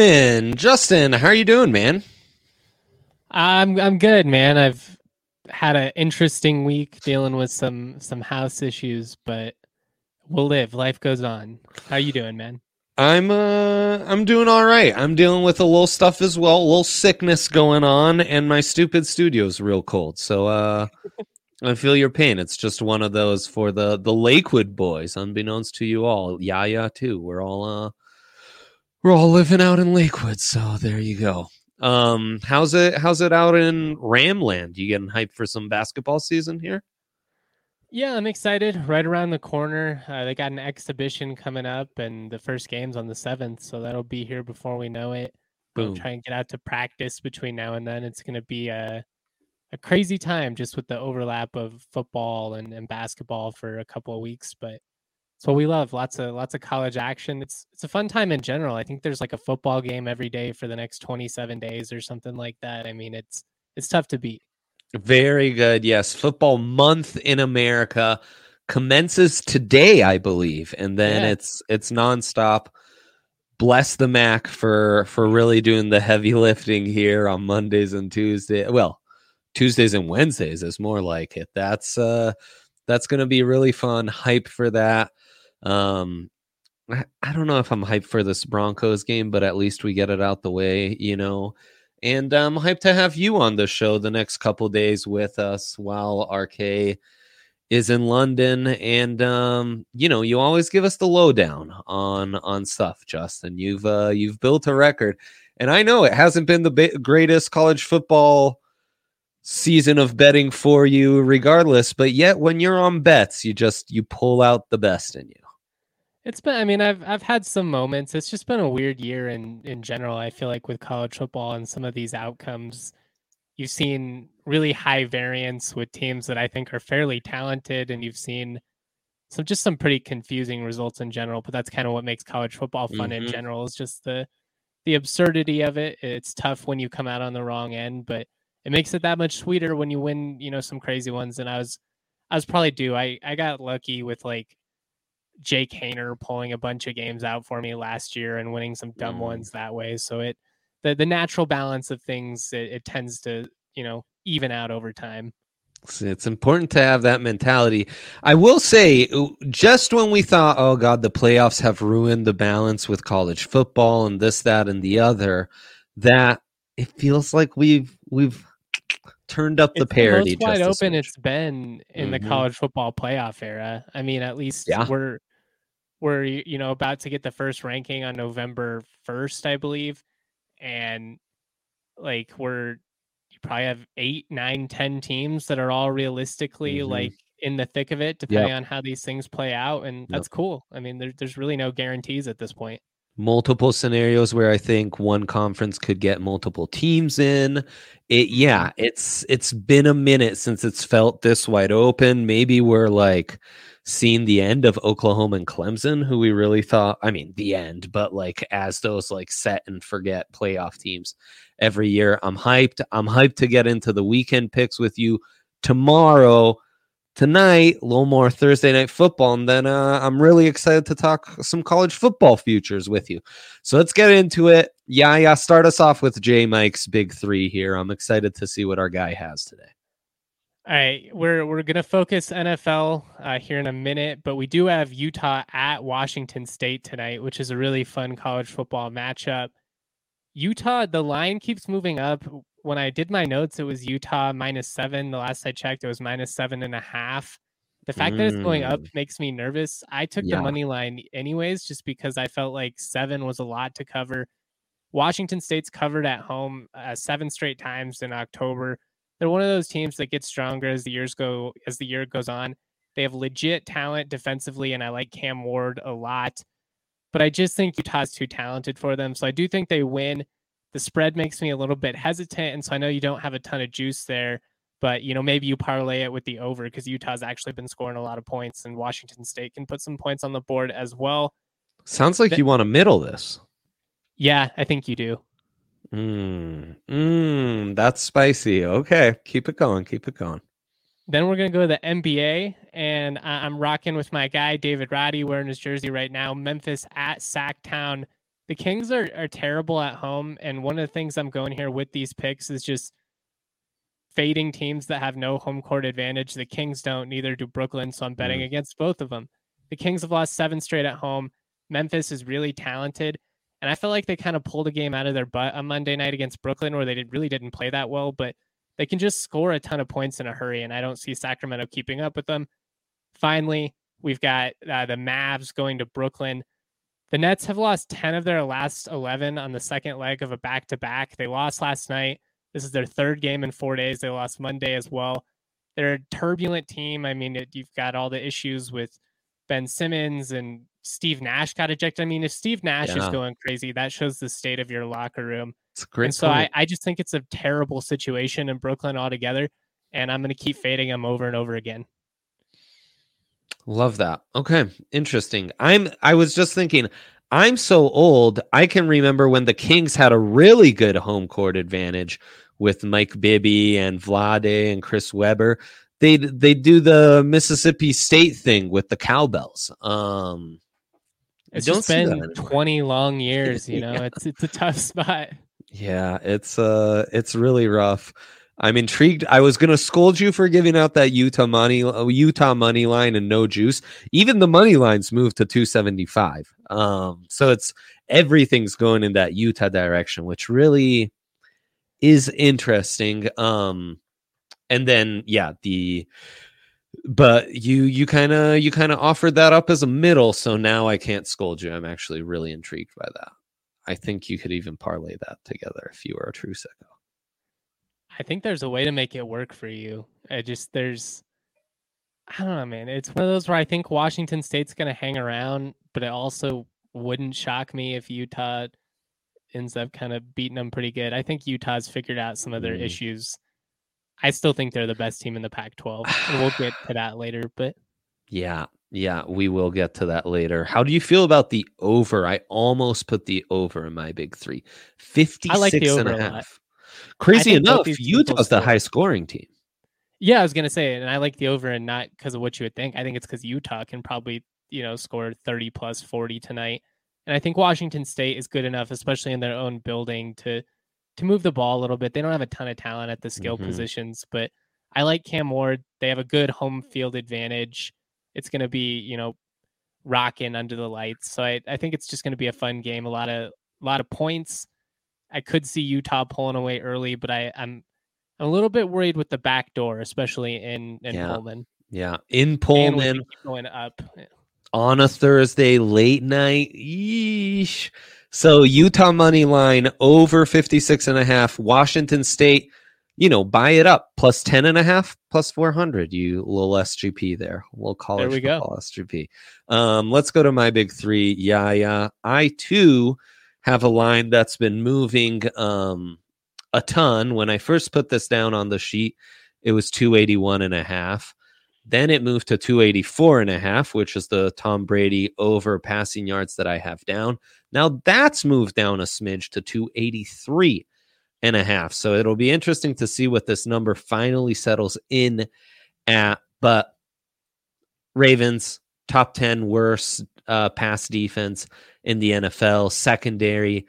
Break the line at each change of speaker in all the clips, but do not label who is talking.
In, Justin. How are you doing, man?
I'm I'm good, man. I've had an interesting week dealing with some some house issues, but we'll live. Life goes on. How you doing, man?
I'm uh I'm doing all right. I'm dealing with a little stuff as well, a little sickness going on, and my stupid studio's real cold. So uh I feel your pain. It's just one of those for the the Lakewood boys, unbeknownst to you all. Yaya too. We're all uh we're all living out in Lakewood, so there you go. Um, how's it? How's it out in Ramland? You getting hyped for some basketball season here?
Yeah, I'm excited. Right around the corner, uh, they got an exhibition coming up, and the first game's on the seventh, so that'll be here before we know it.
Boom.
try and get out to practice between now and then. It's going to be a a crazy time just with the overlap of football and, and basketball for a couple of weeks, but it's what we love. Lots of lots of college action. It's it's a fun time in general. I think there's like a football game every day for the next 27 days or something like that. I mean, it's it's tough to beat.
Very good. Yes, football month in America commences today, I believe, and then
Yeah.
it's it's nonstop. Bless the Mac for for really doing the heavy lifting here on Mondays and Tuesday. Well, Tuesdays and Wednesdays is more like it. That's uh that's going to be really fun. Hype for that. Um I I don't know if I'm hyped for this Broncos game, but at least we get it out the way, you know. And I'm hyped to have you on the show the next couple days with us while RK is in London. And um, you know, you always give us the lowdown on on stuff, Justin. You've uh, you've built a record, and I know it hasn't been the ba- greatest college football season of betting for you, regardless. But yet, when you're on bets, you just you pull out the best in you.
It's been I mean, I've I've had some moments. It's just been a weird year in in general. I feel like with college football and some of these outcomes, you've seen really high variance with teams that I think are fairly talented and you've seen some just some pretty confusing results in general, but that's kind of what makes college football fun in
Mhm.
general is just the the absurdity of it. It's tough when you come out on the wrong end, but it makes it that much sweeter when you win, you know, some crazy ones. And I was I was probably due. I I got lucky with like Jake Haener pulling a bunch of games out for me last year and winning some dumb
Mm.
ones that way. So it the the natural balance of things it, it tends to you know even out over time.
It's, it's important to have that mentality. I will say, just when we thought, oh God, the playoffs have ruined the balance with college football and this, that, and the other, that it feels like we've we've turned up the
It's
parity.
most wide open it's been in the
Mhm.
college football playoff era. I mean, at least
Yeah.
we're we're you know about to get the first ranking on November first, I believe, and like we're you probably have eight, nine, ten teams that are all realistically
Mhm.
like in the thick of it, depending on how these things play out, and that's cool. I mean, there, there's really no guarantees at this point.
Multiple scenarios where I think one conference could get multiple teams in. It yeah, it's it's been a minute since it's felt this wide open. Maybe we're like seeing the end of Oklahoma and Clemson, who we really thought, I mean, the end, but like as those like set and forget playoff teams every year. I'm hyped. I'm hyped to get into the weekend picks with you tomorrow. Tonight, a little more Thursday night football, and then uh, I'm really excited to talk some college football futures with you. So let's get into it. Yeah, yeah. Start us off with J Mike's big three here. I'm excited to see what our guy has today.
All right, we're we're gonna focus NFL uh, here in a minute, but we do have Utah at Washington State tonight, which is a really fun college football matchup. Utah, the line keeps moving up. When I did my notes, it was Utah minus seven. The last I checked, it was minus seven and a half. The fact that it's going up
Mm.
makes me nervous. I took
Yeah.
the money line anyways, just because I felt like seven was a lot to cover. Washington State's covered at home uh, seven straight times in October they're one of those teams that gets stronger as the years go as the year goes on. They have legit talent defensively, and I like Cam Ward a lot. But I just think Utah's too talented for them. So I do think they win. The spread makes me a little bit hesitant. And so I know you don't have a ton of juice there, but you know, maybe you parlay it with the over because Utah's actually been scoring a lot of points and Washington State can put some points on the board as well.
Sounds like
Th-
you want to middle this.
Yeah, I think you do.
Mm, mm, that's spicy. Okay, keep it going. Keep it going.
Then we're gonna go to the NBA, and I'm rocking with my guy David Roddy wearing his jersey right now. Memphis at Sacktown. The Kings are are terrible at home, and one of the things I'm going here with these picks is just fading teams that have no home court advantage. The Kings don't, neither do Brooklyn, so I'm betting
Mm.
against both of them. The Kings have lost seven straight at home. Memphis is really talented, and I feel like they kind of pulled a game out of their butt on Monday night against Brooklyn, where they did, really didn't play that well, but they can just score a ton of points in a hurry, and I don't see Sacramento keeping up with them. Finally, we've got uh, the Mavs going to Brooklyn. The Nets have lost 10 of their last 11 on the second leg of a back to back. They lost last night. This is their third game in four days. They lost Monday as well. They're a turbulent team. I mean, it, you've got all the issues with Ben Simmons and Steve Nash got ejected. I mean, if Steve Nash is going crazy, that shows the state of your locker room.
It's great.
and so I. I just think it's a terrible situation in Brooklyn altogether. And I'm going to keep fading them over and over again.
Love that. Okay, interesting. I'm I was just thinking I'm so old, I can remember when the Kings had a really good home court advantage with Mike Bibby and Vlade and Chris Webber. They they do the Mississippi State thing with the cowbells. Um
It's just been 20 long years, you know,
Yeah.
it's, it's a tough spot.
Yeah, it's uh it's really rough. I'm intrigued. I was gonna scold you for giving out that Utah money uh, Utah money line and no juice. Even the money lines moved to 275. Um, so it's everything's going in that Utah direction, which really is interesting. Um, and then yeah, the but you you kind of you kind of offered that up as a middle, so now I can't scold you. I'm actually really intrigued by that. I think you could even parlay that together if you were a true sicko.
I think there's a way to make it work for you. I just, there's, I don't know, man. It's one of those where I think Washington State's going to hang around, but it also wouldn't shock me if Utah ends up kind of beating them pretty good. I think Utah's figured out some of their
Mm.
issues. I still think they're the best team in the Pac 12. we'll get to that later, but
Yeah, yeah, we will get to that later. How do you feel about the over? I almost put the over in my big three. 56 and
over
a
a lot.
Crazy enough, Utah's the high scoring team.
Yeah, I was gonna say, and I like the over, and not because of what you would think. I think it's because Utah can probably, you know, score thirty plus forty tonight, and I think Washington State is good enough, especially in their own building, to to move the ball a little bit. They don't have a ton of talent at the skill
Mhm.
positions, but I like Cam Ward. They have a good home field advantage. It's going to be, you know, rocking under the lights. So I, I think it's just going to be a fun game. A lot of a lot of points. I could see Utah pulling away early, but I, I'm I'm a little bit worried with the back door, especially in in
Yeah.
Pullman.
Yeah, in Pullman
going up.
on a Thursday late night. Yeesh. So Utah money line over 56 and a half. Washington State, you know, buy it up plus 10 and a half plus 400. You little SGP there. Little college
we go.
football SGP. Um, let's go to my big three. Yeah, yeah. I too have a line that's been moving um a ton. When I first put this down on the sheet, it was 281 and a half. Then it moved to 284 and a half, which is the Tom Brady over passing yards that I have down. Now that's moved down a smidge to 283 and a half. So it'll be interesting to see what this number finally settles in at. But Ravens, top 10 worst uh, pass defense in the NFL, secondary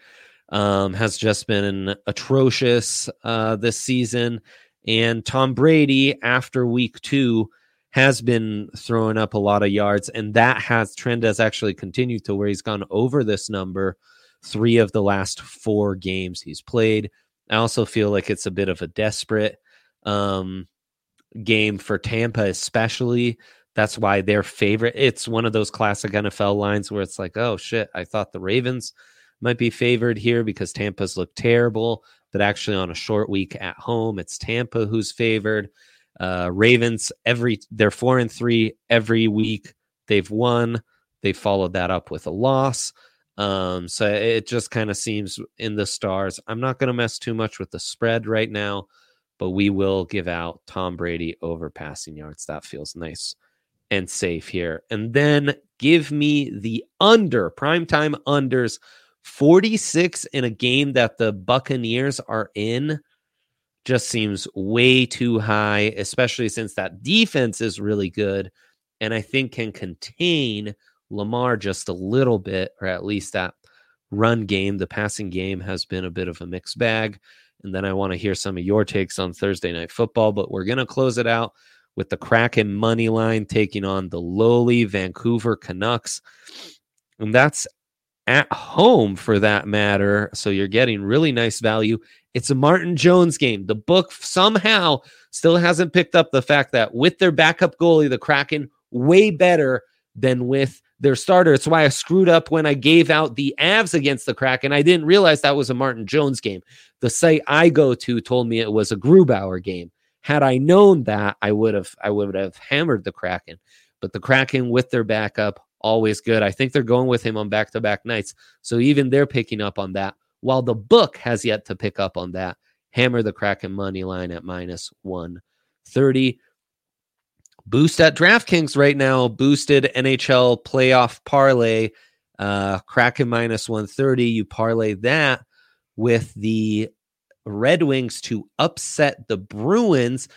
um, has just been atrocious uh, this season. And Tom Brady, after week two, has been throwing up a lot of yards, and that has trend has actually continued to where he's gone over this number three of the last four games he's played. I also feel like it's a bit of a desperate um, game for Tampa, especially. That's why their favorite. It's one of those classic NFL lines where it's like, oh shit, I thought the Ravens might be favored here because Tampa's looked terrible, but actually on a short week at home, it's Tampa who's favored. Uh, Ravens every they're four and three every week they've won. They followed that up with a loss. Um, so it just kind of seems in the stars. I'm not going to mess too much with the spread right now, but we will give out Tom Brady over passing yards. That feels nice and safe here. And then give me the under primetime unders 46 in a game that the Buccaneers are in just seems way too high, especially since that defense is really good and I think can contain Lamar just a little bit, or at least that run game. The passing game has been a bit of a mixed bag. And then I want to hear some of your takes on Thursday night football, but we're going to close it out with the Kraken money line taking on the lowly Vancouver Canucks. And that's at home for that matter. So you're getting really nice value. It's a Martin Jones game. The book somehow still hasn't picked up the fact that with their backup goalie, the Kraken, way better than with their starter. It's why I screwed up when I gave out the Avs against the Kraken. I didn't realize that was a Martin Jones game. The site I go to told me it was a Grubauer game. Had I known that, I would have I would have hammered the Kraken. But the Kraken with their backup, always good. I think they're going with him on back-to-back nights. So even they're picking up on that. While the book has yet to pick up on that. Hammer the Kraken money line at minus 130. Boost at DraftKings right now. Boosted NHL playoff parlay. Uh, Kraken minus 130. You parlay that with the Red Wings to upset the Bruins.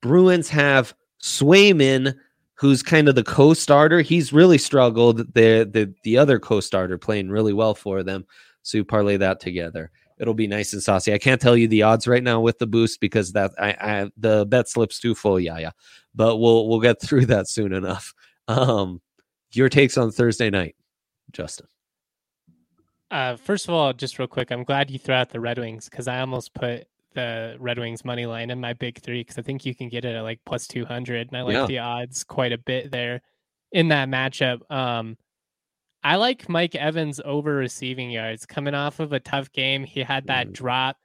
Bruins have Swayman, who's kind of the co-starter. He's really struggled. The the the other co-starter playing really well for them. So you parlay that together. It'll be nice and saucy. I can't tell you the odds right now with the boost because that I, I the bet slips too full. Yeah, yeah. But we'll we'll get through that soon enough. Um, your takes on Thursday night, Justin.
Uh, first of all, just real quick, I'm glad you threw out the Red Wings because I almost put the Red Wings money line in my big three because I think you can get it at like plus 200, and I like
Yeah.
the odds quite a bit there in that matchup. Um, I like Mike Evans over receiving yards coming off of a tough game. He had that
Mm.
drop.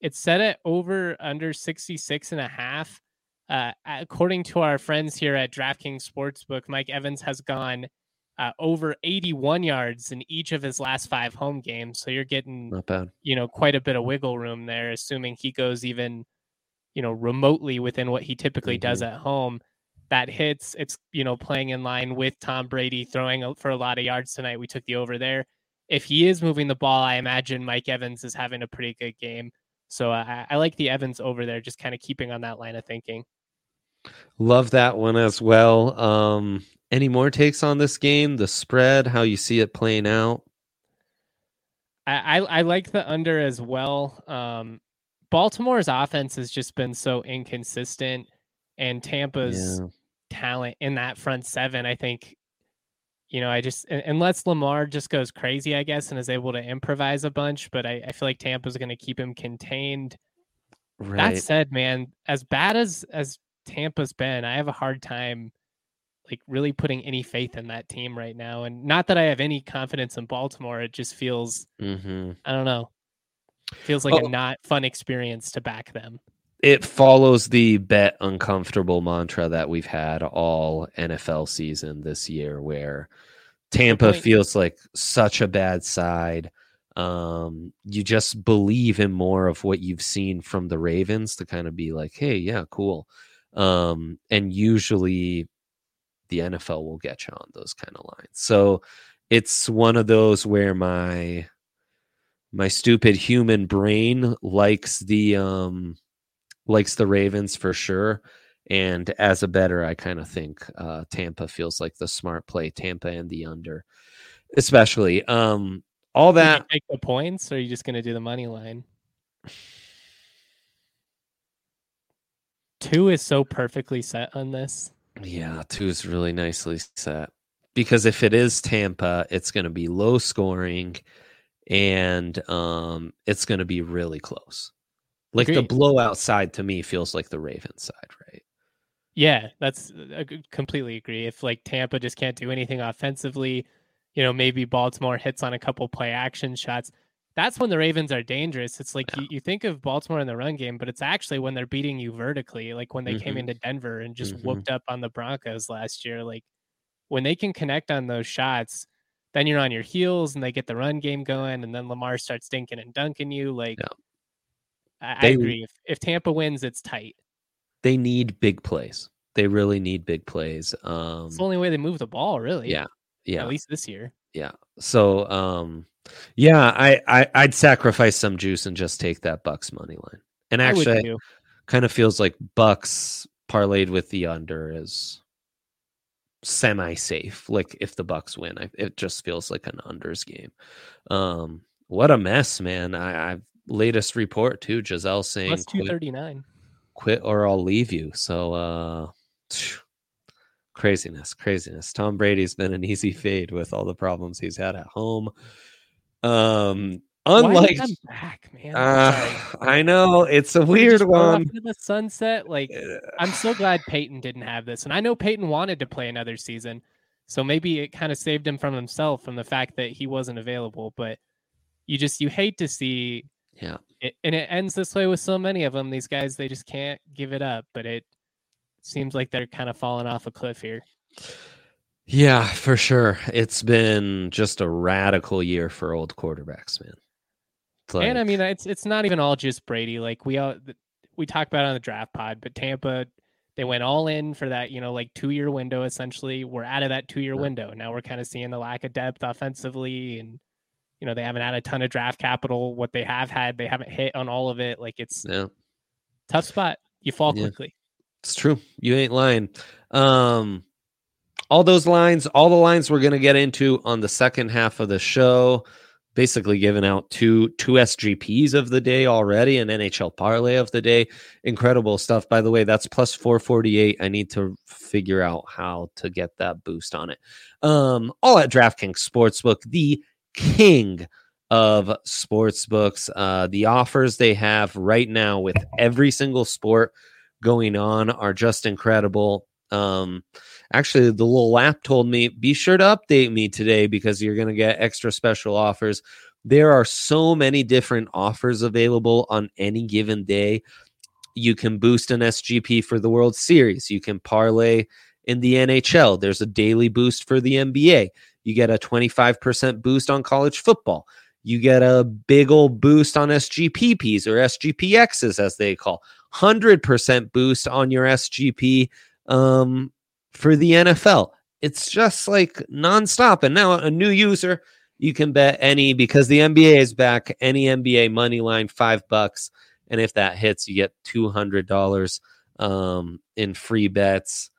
It's set at over under 66 and a half. Uh, according to our friends here at DraftKings Sportsbook, Mike Evans has gone uh, over 81 yards in each of his last five home games. So you're getting,
Not bad.
you know, quite a bit of wiggle room there, assuming he goes even, you know, remotely within what he typically does at home. That hits. It's, you know, playing in line with Tom Brady throwing for a lot of yards tonight. We took the over there. If he is moving the ball, I imagine Mike Evans is having a pretty good game. So I, I like the Evans over there, just kind of keeping on that line of thinking.
Love that one as well. Um, any more takes on this game? The spread, how you see it playing out?
I, I, I like the under as well. Um, Baltimore's offense has just been so inconsistent. and Tampa's
Yeah.
talent in that front seven, I think, you know, I just unless Lamar just goes crazy, I guess, and is able to improvise a bunch, but I, I feel like Tampa's going to keep him contained.
Right.
That said, man, as bad as as Tampa's been, I have a hard time like really putting any faith in that team right now. And not that I have any confidence in Baltimore, it just feels
hmm
I don't know. Feels like
Oh.
a not fun experience to back them.
It follows the bet uncomfortable mantra that we've had all NFL season this year, where Tampa feels like such a bad side. Um, you just believe in more of what you've seen from the Ravens to kind of be like, hey, yeah, cool. Um, and usually the NFL will get you on those kind of lines. So it's one of those where my my stupid human brain likes the um likes the Ravens for sure. And as a better, I kind of think uh, Tampa feels like the smart play. Tampa and the under, especially. Um, all that
take the points, or are you just going to do the money line? Two is so perfectly set on this.
Yeah, two is really nicely set. Because if it is Tampa, it's going to be low scoring and um it's going to be really close. Like the
Agreed.
blowout side to me feels like the Ravens side, right?
Yeah, that's I c- completely agree. If like Tampa just can't do anything offensively, you know, maybe Baltimore hits on a couple play action shots. That's when the Ravens are dangerous. It's like you, you think of Baltimore in the run game, but it's actually when they're beating you vertically, like when they came
Mhm.
into Denver and just
Mhm.
whooped up on the Broncos last year. Like when they can connect on those shots, then you're on your heels and they get the run game going, and then Lamar starts dinking and dunking you. Like. I, I agree. If if Tampa wins, it's tight.
They need big plays. They really need big plays. Um
It's the only way they move the ball, really.
yeah. Yeah.
At least this year. Yeah.
So um yeah, I, I I'd sacrifice some juice and just take that Bucks money line. And actually kind of feels like Bucks parlayed with the under is semi safe. Like if the Bucks win, I, it just feels like an unders game. Um, what a mess, man! I, I latest report too. Gisele saying
two thirty nine.
quit,
thirty nine.
quit or I'll leave you. So uh, craziness, craziness. Tom Brady's been an easy fade with all the problems he's had at home. Um, unlike.
I'm back, man.
Uh, I know it's a weird
just go off
one.
the sunset. Like I'm so glad Peyton didn't have this, and I know Peyton wanted to play another season, so maybe it kind of saved him from himself from the fact that he wasn't available. But you just you hate to see
Yeah.
it, and it ends this way with so many of them. These guys they just can't give it up, but it seems like they're kind of falling off a cliff here.
Yeah, for sure. It's been just a radical year for old quarterbacks, man. It's
and I mean, it's it's not even all just Brady. Like we all we talked about on the draft pod, but Tampa they went all in for that, you know, like two year window. Essentially, we're out of that two year
Yeah.
window. Now we're kind of seeing the lack of depth offensively, and you know they haven't had a ton of draft capital. What they have had, they haven't hit on all of it. Like it's
yeah,
tough spot. You fall
Yeah.
quickly.
it's true. You ain't lying. Um, all those lines, all the lines we're gonna get into on the second half of the show. Basically, giving out two two SGPs of the day already, an NHL parlay of the day. Incredible stuff. By the way, that's plus four forty eight. I need to figure out how to get that boost on it. Um, all at DraftKings Sportsbook, the king of sportsbooks. Uh, the offers they have right now with every single sport going on are just incredible. Um, actually, the little app told me be sure to update me today because you're going to get extra special offers. There are so many different offers available on any given day. You can boost an SGP for the World Series. You can parlay in the NHL. There's a daily boost for the NBA. You get a 25% boost on college football. You get a big old boost on SGPPs or SGPXs, as they call. 100% boost on your SGP um, for the NFL. It's just like nonstop. And now a new user, you can bet any because the NBA is back. Any NBA money line, five bucks, and if that hits, you get two hundred dollars um, in free bets.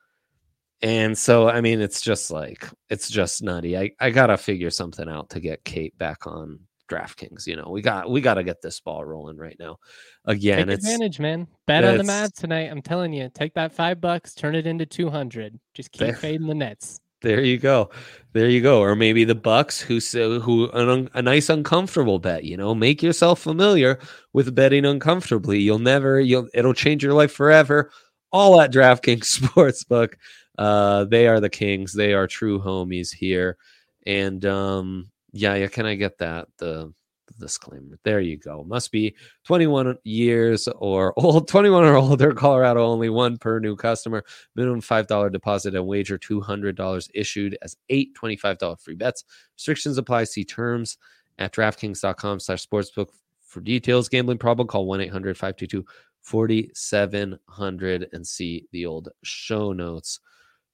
And so, I mean, it's just like it's just nutty. I I gotta figure something out to get Kate back on DraftKings. You know, we got we got to get this ball rolling right now. Again,
Take
it's
advantage, man. Bet on the Mavs tonight. I'm telling you, take that five bucks, turn it into two hundred. Just keep
There.
fading the Nets.
There you go. There you go. Or maybe the Bucks, who who an, a nice uncomfortable bet. You know, make yourself familiar with betting uncomfortably. You'll never. You'll. It'll change your life forever. All at DraftKings Sportsbook. Uh, they are the kings. They are true homies here. And um, yeah, yeah. Can I get that the, the disclaimer? There you go. Must be 21 years or old, 21 or older. Colorado only one per new customer minimum $5 deposit and wager $200 issued as eight $25 free bets restrictions apply see terms at draftkings.com slash sportsbook for details gambling problem call 1-800-522-4700 and see the old show notes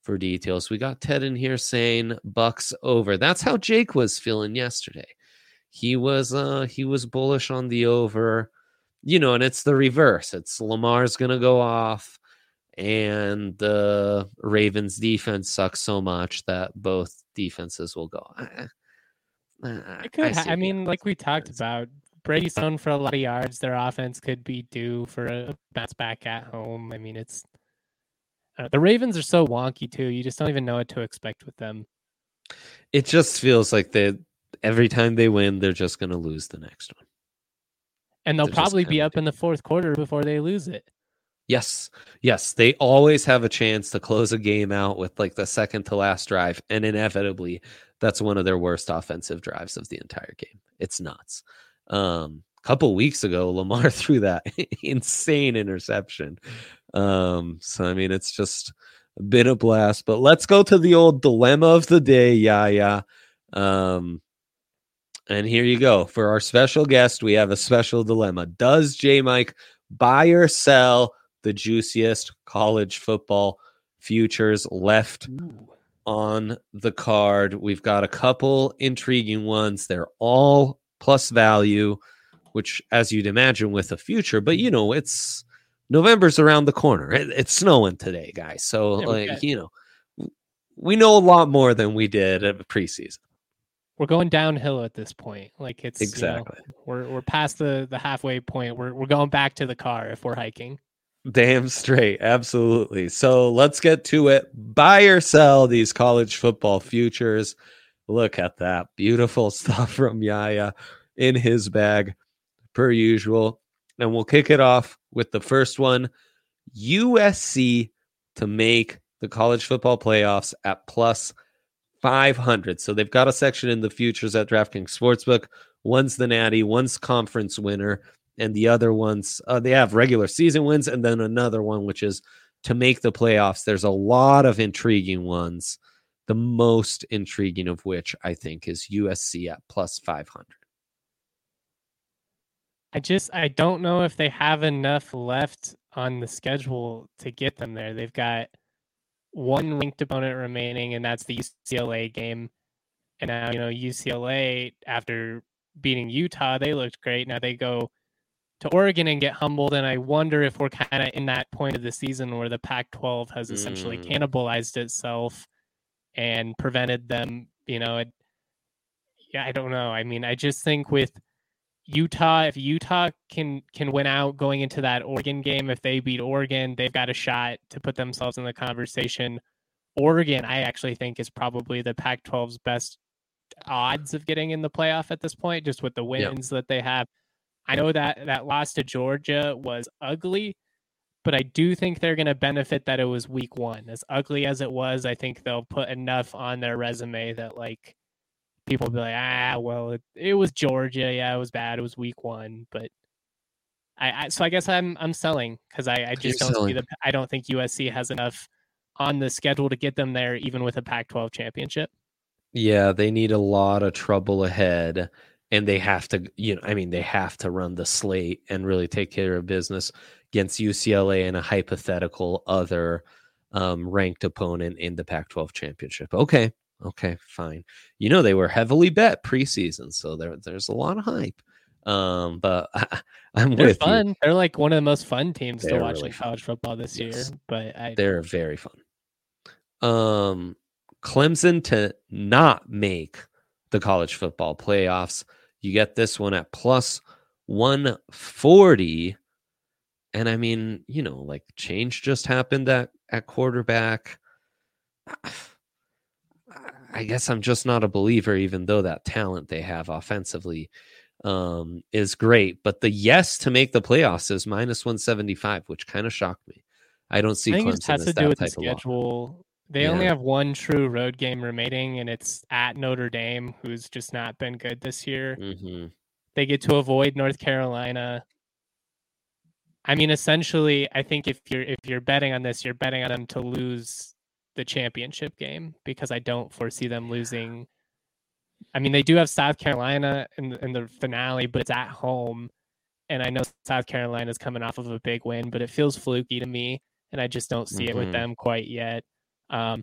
for details we got ted in here saying bucks over that's how jake was feeling yesterday he was uh he was bullish on the over you know and it's the reverse it's lamar's gonna go off and the Ravens defense sucks so much that both defenses will go. "Ah, ah,
I could. ha- I mean, like we talked
difference."
about, Brady's thrown for a lot of yards. Their offense could be due for a bounce back at home. I mean, it's uh, the Ravens are so wonky too. You just don't even know what to expect with them.
It just feels like they every time they win, they're just going to lose the next one.
And they'll
They're
probably be up in the fourth quarter before they lose it.
Yes, yes, they always have a chance to close a game out with like the second to last drive, and inevitably, that's one of their worst offensive drives of the entire game. It's nuts. Um, a couple weeks ago, Lamar threw that insane interception. Um, so I mean, it's just been a blast. But let's go to the old dilemma of the day, yeah, yeah. Um, and here you go for our special guest. We have a special dilemma. Does J Mike buy or sell the juiciest college football futures left on the card? We've got a couple intriguing ones. They're all plus value, which, as you'd imagine, with a future, but you know, it's November's around the corner. It, it's snowing today, guys. So,
Yeah,
like, you know, we know a lot more than we did at preseason.
We're going downhill at this point. Like it's you know,
Exactly.
we're we're past the the halfway point. We're we're going back to the car if we're hiking.
Damn straight. Absolutely. So let's get to it. Buy or sell these college football futures. Look at that. Beautiful stuff from Yaya in his bag, per usual. And we'll kick it off with the first one USC to make the college football playoffs at plus 500. So they've got a section in the futures at DraftKings Sportsbook. One's the Natty, one's conference winner and the other ones uh, they have regular season wins and then another one which is to make the playoffs there's a lot of intriguing ones the most intriguing of which i think is usc at plus 500
I just I don't know if they have enough left on the schedule to get them there. They've got one linked opponent remaining, and that's the UCLA game. And now you know UCLA after beating Utah, they looked great. Now they go to Oregon and get humbled, and I wonder if we're kind of in that point of the season where the Pac-12 has essentially
Mm.
cannibalized itself and prevented them. You know, it, yeah, I don't know. I mean, I just think with Utah, if Utah can can win out going into that Oregon game, if they beat Oregon, they've got a shot to put themselves in the conversation. Oregon, I actually think is probably the Pac-12's best odds of getting in the playoff at this point, just with the
Yeah.
wins that they have. I know that that loss to Georgia was ugly, but I do think they're going to benefit that it was week one. As ugly as it was, I think they'll put enough on their resume that like people be like, ah, well, it, it was Georgia. Yeah, it was bad. It was week one, but I, I so I guess I'm I'm selling because I, I just
You're
don't
selling.
see the I don't think USC has enough on the schedule to get them there, even with a Pac-12 championship.
yeah they need a lot of trouble ahead and they have to you know i mean they have to run the slate and really take care of business against ucla and a hypothetical other um, ranked opponent in the pac 12 championship okay okay fine you know they were heavily bet preseason so there, there's a lot of hype um but I, i'm
They're
with you
fun. They're like one of the most fun teams to
They're
watch
really
in college football this
Yes.
year. But I
they're very fun. Um, Clemson to not make the college football playoffs. You get this one at plus 140. And I mean, you know, like change just happened at, at quarterback. I guess I'm just not a believer, even though that talent they have offensively um, is great. But the yes to make the playoffs is minus 175, which kind of shocked me. I don't see
I think it
Clemson
just has
as
to
that
do with the
type of
schedule. They only have one true road game remaining, and it's at Notre Dame, who's just not been good this year.
Mhm.
They get to avoid North Carolina. I mean, essentially, I think if you're if you're betting on this, you're betting on them to lose the championship game because I don't foresee them losing. I mean, they do have South Carolina in the, in the finale, but it's at home, and I know South Carolina is coming off of a big win, but it feels fluky to me, and I just don't see it with
Mhm.
them quite yet. Um,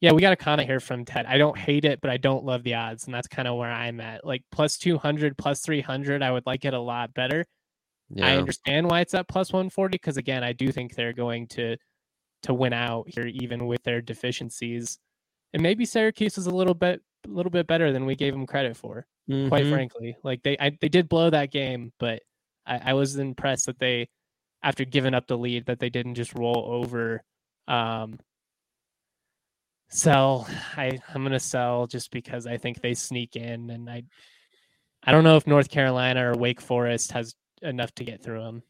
yeah, we got a comment here from Ted. I don't hate it, but I don't love the odds, and that's kind of where I'm at. Like plus two hundred, plus three hundred, I would like it a lot better. I understand why it's at plus 140 because again, I do think they're going to to win out here even with their deficiencies. And maybe Syracuse is a little bit a little bit better than we gave them credit for, quite
Mhm.
frankly. Like they I, they did blow that game, but I, I was impressed that they after giving up the lead that they didn't just roll over um sell. I I'm gonna sell just because I think they sneak in and I I don't know if North Carolina or Wake Forest has enough to get through them.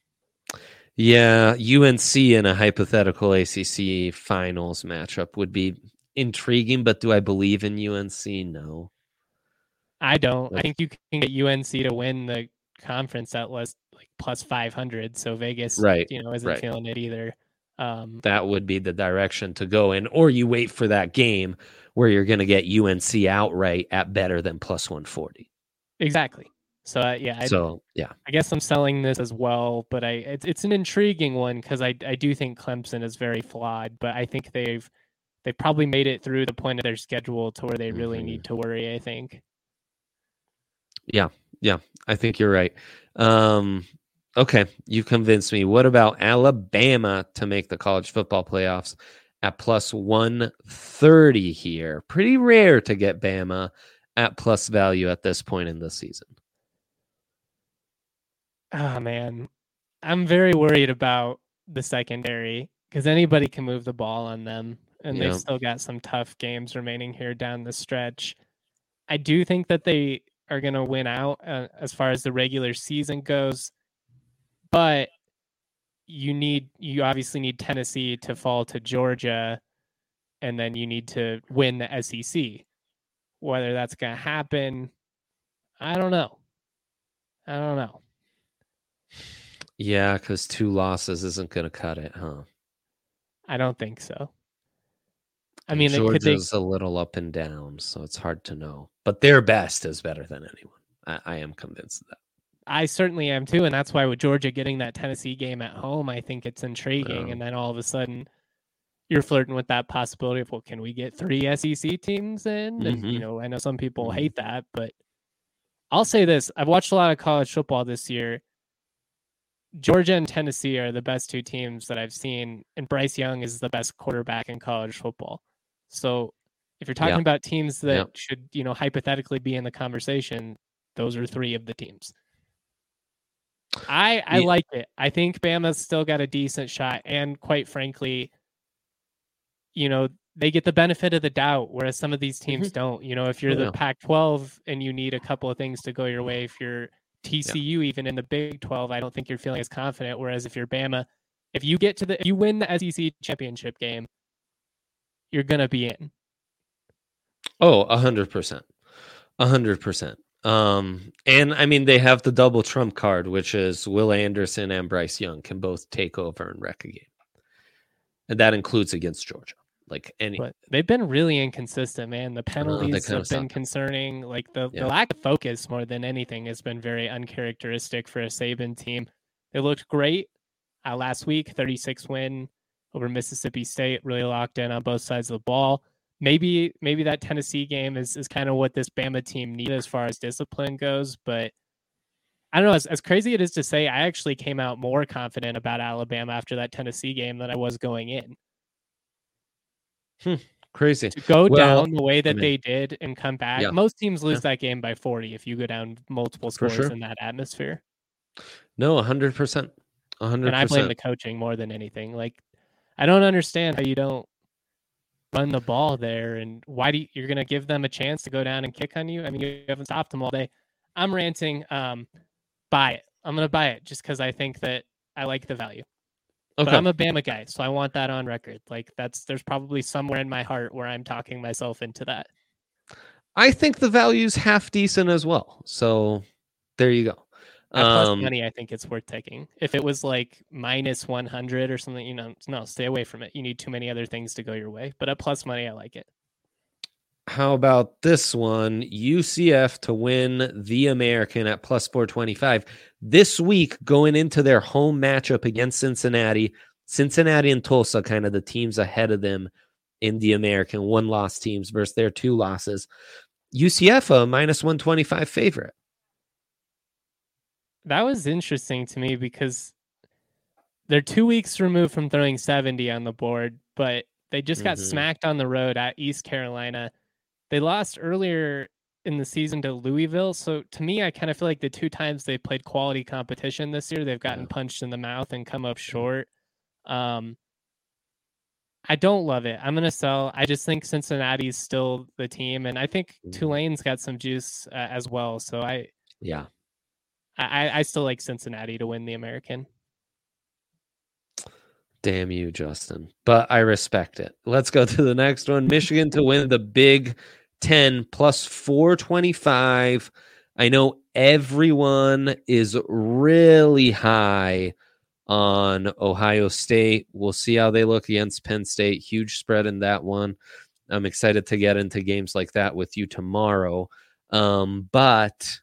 Yeah, UNC in a hypothetical ACC finals matchup would be intriguing, but do I believe in UNC? No.
I don't. I think you can get UNC to win the conference at less like plus five hundred. So Vegas,
Right,
you know, isn't
right.
feeling it either. Um,
That would be the direction to go in, or you wait for that game where you're going to get UNC outright at better than plus 140.
exactly. So uh, yeah, I,
so, yeah.
I guess I'm selling this as well, but I it's it's an intriguing one because I I do think Clemson is very flawed, but I think they've they probably made it through the point of their schedule to where they really
Mhm.
need to worry. I think.
Yeah, yeah, I think you're right. Um, okay, you convinced me. What about Alabama to make the college football playoffs at plus 130 here? Pretty rare to get Bama at plus value at this point in the season.
Oh man, I'm very worried about the secondary because anybody can move the ball on them, and
Yeah.
they've still got some tough games remaining here down the stretch. I do think that they are going to win out uh, as far as the regular season goes, but you need you obviously need Tennessee to fall to Georgia, and then you need to win the SEC. Whether that's going to happen, I don't know. I don't know.
Yeah, because two losses isn't going to cut it, huh?
I don't think so. I mean, it- could they,
Georgia's a little up and down, so it's hard to know. But their best is better than anyone. I, I am convinced of that.
I certainly am too, and that's why with Georgia getting that Tennessee game at home, I think it's intriguing.
Yeah.
And then all of a sudden, you're flirting with that possibility of, well, can we get three SEC teams in? And you
Mhm.
know, I know some people
Mhm.
hate that, but I'll say this: I've watched a lot of college football this year. Georgia and Tennessee are the best two teams that I've seen, and Bryce Young is the best quarterback in college football. So, if you're talking
Yeah.
about teams that
Yeah.
should, you know, hypothetically be in the conversation, those are three of the teams. I I
Yeah.
like it. I think Bama's still got a decent shot, and quite frankly, you know, they get the benefit of the doubt, whereas some of these teams mm-hmm. don't. You know, if you're
Oh,
the
yeah.
Pac-12 and you need a couple of things to go your way, if you're TCU, even in the Big 12, I don't think you're feeling as confident. Whereas if you're Bama, if you get to the, if you win the SEC championship game, you're gonna be in.
Oh, a hundred percent, a hundred percent. Um, and I mean, they have the double trump card, which is Will Anderson and Bryce Young can both take over and wreck a game, and that includes against Georgia. Like any,
But they've been really inconsistent, man. The penalties have been
suck.
concerning. Like the,
Yeah.
the lack of focus more than anything has been very uncharacteristic for a Saban team. They looked great uh, last week, 36 win over Mississippi State, really locked in on both sides of the ball. Maybe maybe that Tennessee game is, is kind of what this Bama team needed as far as discipline goes. But I don't know, as, as crazy it is to say, I actually came out more confident about Alabama after that Tennessee game than I was going in.
Crazy.
To go
Well,
down the way that
mean-
they did and come back.
Yeah.
Most teams lose
Yeah.
that game by 40 if you go down multiple scores
sure.
in that atmosphere.
No, hundred percent, hundred
And I blame the coaching more than anything. Like, I don't understand how you don't run the ball there, and why do you, you're going to give them a chance to go down and kick on you? I mean, you haven't stopped them all day. I'm ranting. Um, buy it. I'm going to buy it just because I think that I like the value. But
Okay,
I'm a Bama guy, so I want that on record. Like, that's there's probably somewhere in my heart where I'm talking myself into that.
I think the value's half decent as well. So there you go.
At plus
Um,
money, I think it's worth taking. If it was like minus 100 or something, you know, no, stay away from it. You need too many other things to go your way. But at plus money, I like it.
How about this one? UCF to win the American at plus 425 this week, going into their home matchup against Cincinnati. Cincinnati and Tulsa, kind of the teams ahead of them in the American, one loss teams versus their two losses. UCF a minus 125 favorite.
That was interesting to me because they're two weeks removed from throwing 70 on the board, but they just got
Mhm.
smacked on the road at East Carolina. They lost earlier in the season to Louisville. So to me, I kind of feel like the two times they played quality competition this year, they've gotten punched in the mouth and come up short. Um, I don't love it. I'm gonna sell. I just think Cincinnati's still the team, and I think
Mhm.
Tulane's got some juice uh, as well. So I,
Yeah.
I, I still like Cincinnati to win the American.
Damn you, Justin. But I respect it. Let's go to the next one. Michigan to win the Big 10 plus 425. I know everyone is really high on Ohio State. We'll see how they look against Penn State. Huge spread in that one. I'm excited to get into games like that with you tomorrow. Um, but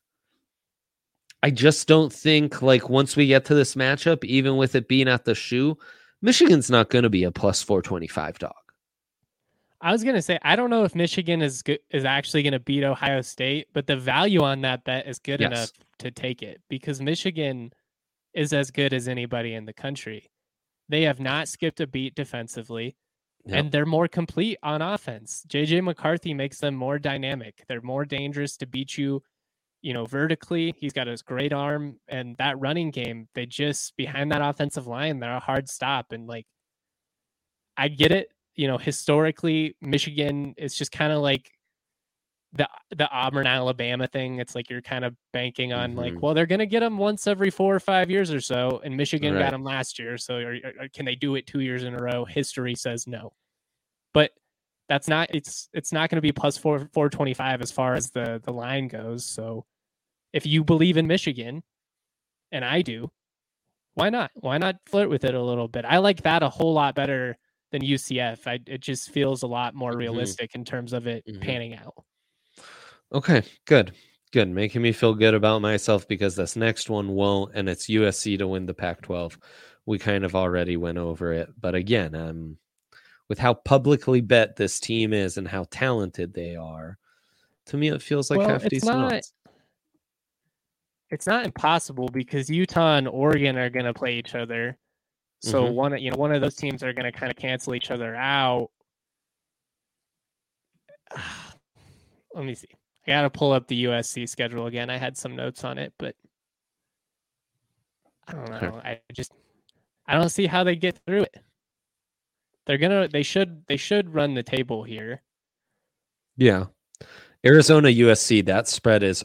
I just don't think like once we get to this matchup, even with it being at the shoe, Michigan's not going to be a plus 425 dog.
I was gonna say I don't know if Michigan is good, is actually gonna beat Ohio State, but the value on that bet is good
Yes.
enough to take it because Michigan is as good as anybody in the country. They have not skipped a beat defensively,
Yep.
and they're more complete on offense. JJ McCarthy makes them more dynamic. They're more dangerous to beat you, you know, vertically. He's got his great arm, and that running game. They just behind that offensive line, they're a hard stop, and like, I get it you know, historically, Michigan is just kind of like the the Auburn Alabama thing. It's like you're kind of banking on
Mhm.
like, well, they're gonna get them once every four or five years or so, and Michigan got them last year. So, can they do it two years in a row? History says no, but that's not. It's it's not going to be plus four four twenty five as far as the the line goes. So, if you believe in Michigan, and I do, why not? Why not flirt with it a little bit? I like that a whole lot better than UCF. I, it just feels a lot more
Mhm.
realistic in terms of it
Mhm.
panning out.
Okay, good. Good. Making me feel good about myself because this next one won't, and it's USC to win the Pac 12. We kind of already went over it. But again, um, with how publicly bet this team is and how talented they are, to me, it feels like
Well,
half
it's
decent
not-
odds.
It's not impossible because Utah and Oregon are going to play each other. So
Mhm.
one, of- you know, one of those teams are going to kind of cancel each other out. Let me see. I got to pull up the USC schedule again. I had some notes on it, but I don't know. I just I don't see how they get through it. They're gonna. They should. They should run the table here.
Yeah. Arizona USC, that spread is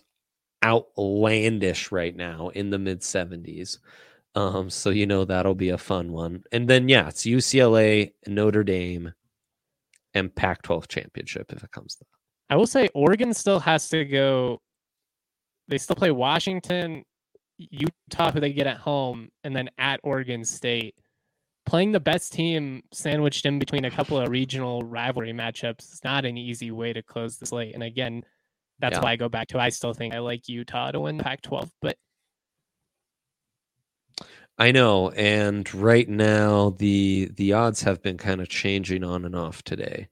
outlandish right now in the mid 70s. Um, so you know that'll be a fun one. And then yeah, it's UCLA, Notre Dame, and Pac 12 championship if it comes to that.
I will say Oregon still has to go. They still play Washington, Utah, who they get at home, and then at Oregon State. Playing the best team sandwiched in between a couple of regional rivalry matchups is not an easy way to close the slate. And again, that's
Yeah.
why I go back to I still think I like Utah to win the Pac 12, but
I know, and right now the the odds have been kind of changing on and off today.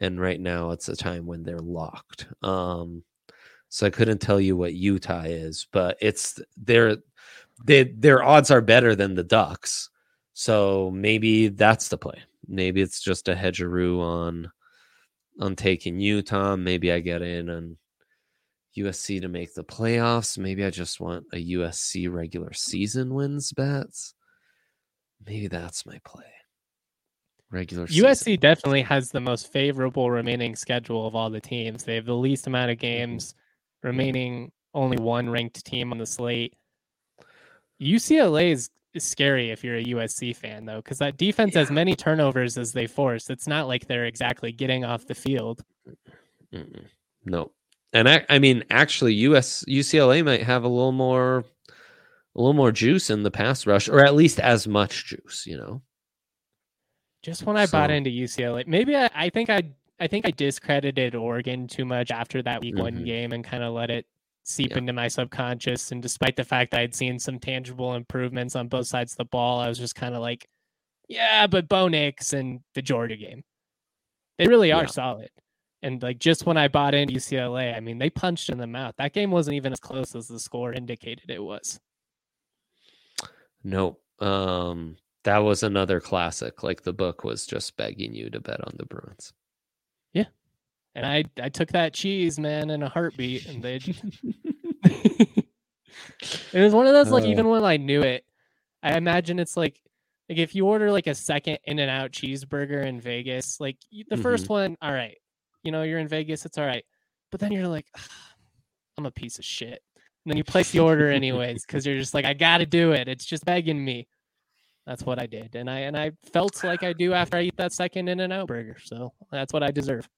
And right now it's a time when they're locked. Um so I couldn't tell you what Utah is, but it's their they, their odds are better than the Ducks. So maybe that's the play. Maybe it's just a hedgeroo on on taking Utah. Maybe I get in on USC to make the playoffs. Maybe I just want a USC regular season wins bets. Maybe that's my play. Regular
USC
season.
definitely has the most favorable remaining schedule of all the teams. They have the least amount of mm-hmm. games remaining, only one ranked team on the slate. UCLA is, is scary if you're a USC fan, though, because that defense has many turnovers as they force. It's not like they're exactly getting off the field.
Mm-mm. No. And I, I mean, actually, US UCLA might have a little more, a little more juice in the pass rush, or at least as much juice. You know.
Just when I bought into UCLA, maybe I, I think I I think I discredited Oregon too much after that week one
Mhm.
game and kind of let it seep
Yeah.
into my subconscious. And despite the fact I had seen some tangible improvements on both sides of the ball, I was just kind of like, yeah, but Bo Nix and the Georgia game, they really are
Yeah.
solid. And like just when I bought into UCLA, I mean, they punched in the mouth. That game wasn't even as close as the score indicated it was.
Nope. Um, that was another classic. Like the book was just begging you to bet on the Bruins. Yeah.
And I I took that cheese, man, in a heartbeat, and they. it was one of those like
Uh.
even when I knew it, I imagine it's like like if you order like a second In and Out cheeseburger in Vegas, like the first one, all right, you know you're in Vegas, it's all right, but then you're like, I'm a piece of shit, and then you place the order anyways because you're just like I got to do it. It's just begging me. That's what I did, and I and I felt like I do after I eat that second In and Out burger. So that's what I deserve.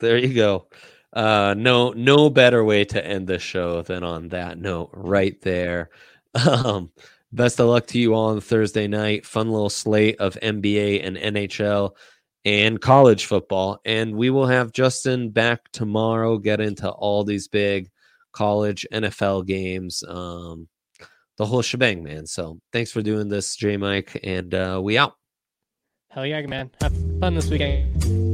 There you go. Uh, no, no better way to end the show than on that note, right there. Um, best of luck to you all on Thursday night. Fun little slate of NBA and NHL and college football. And we will have Justin back tomorrow, get into all these big college NFL games. Um, the whole shebang, man. So thanks for doing this, J Mike, and uh, we out.
Hell yeah, man. Have fun this weekend.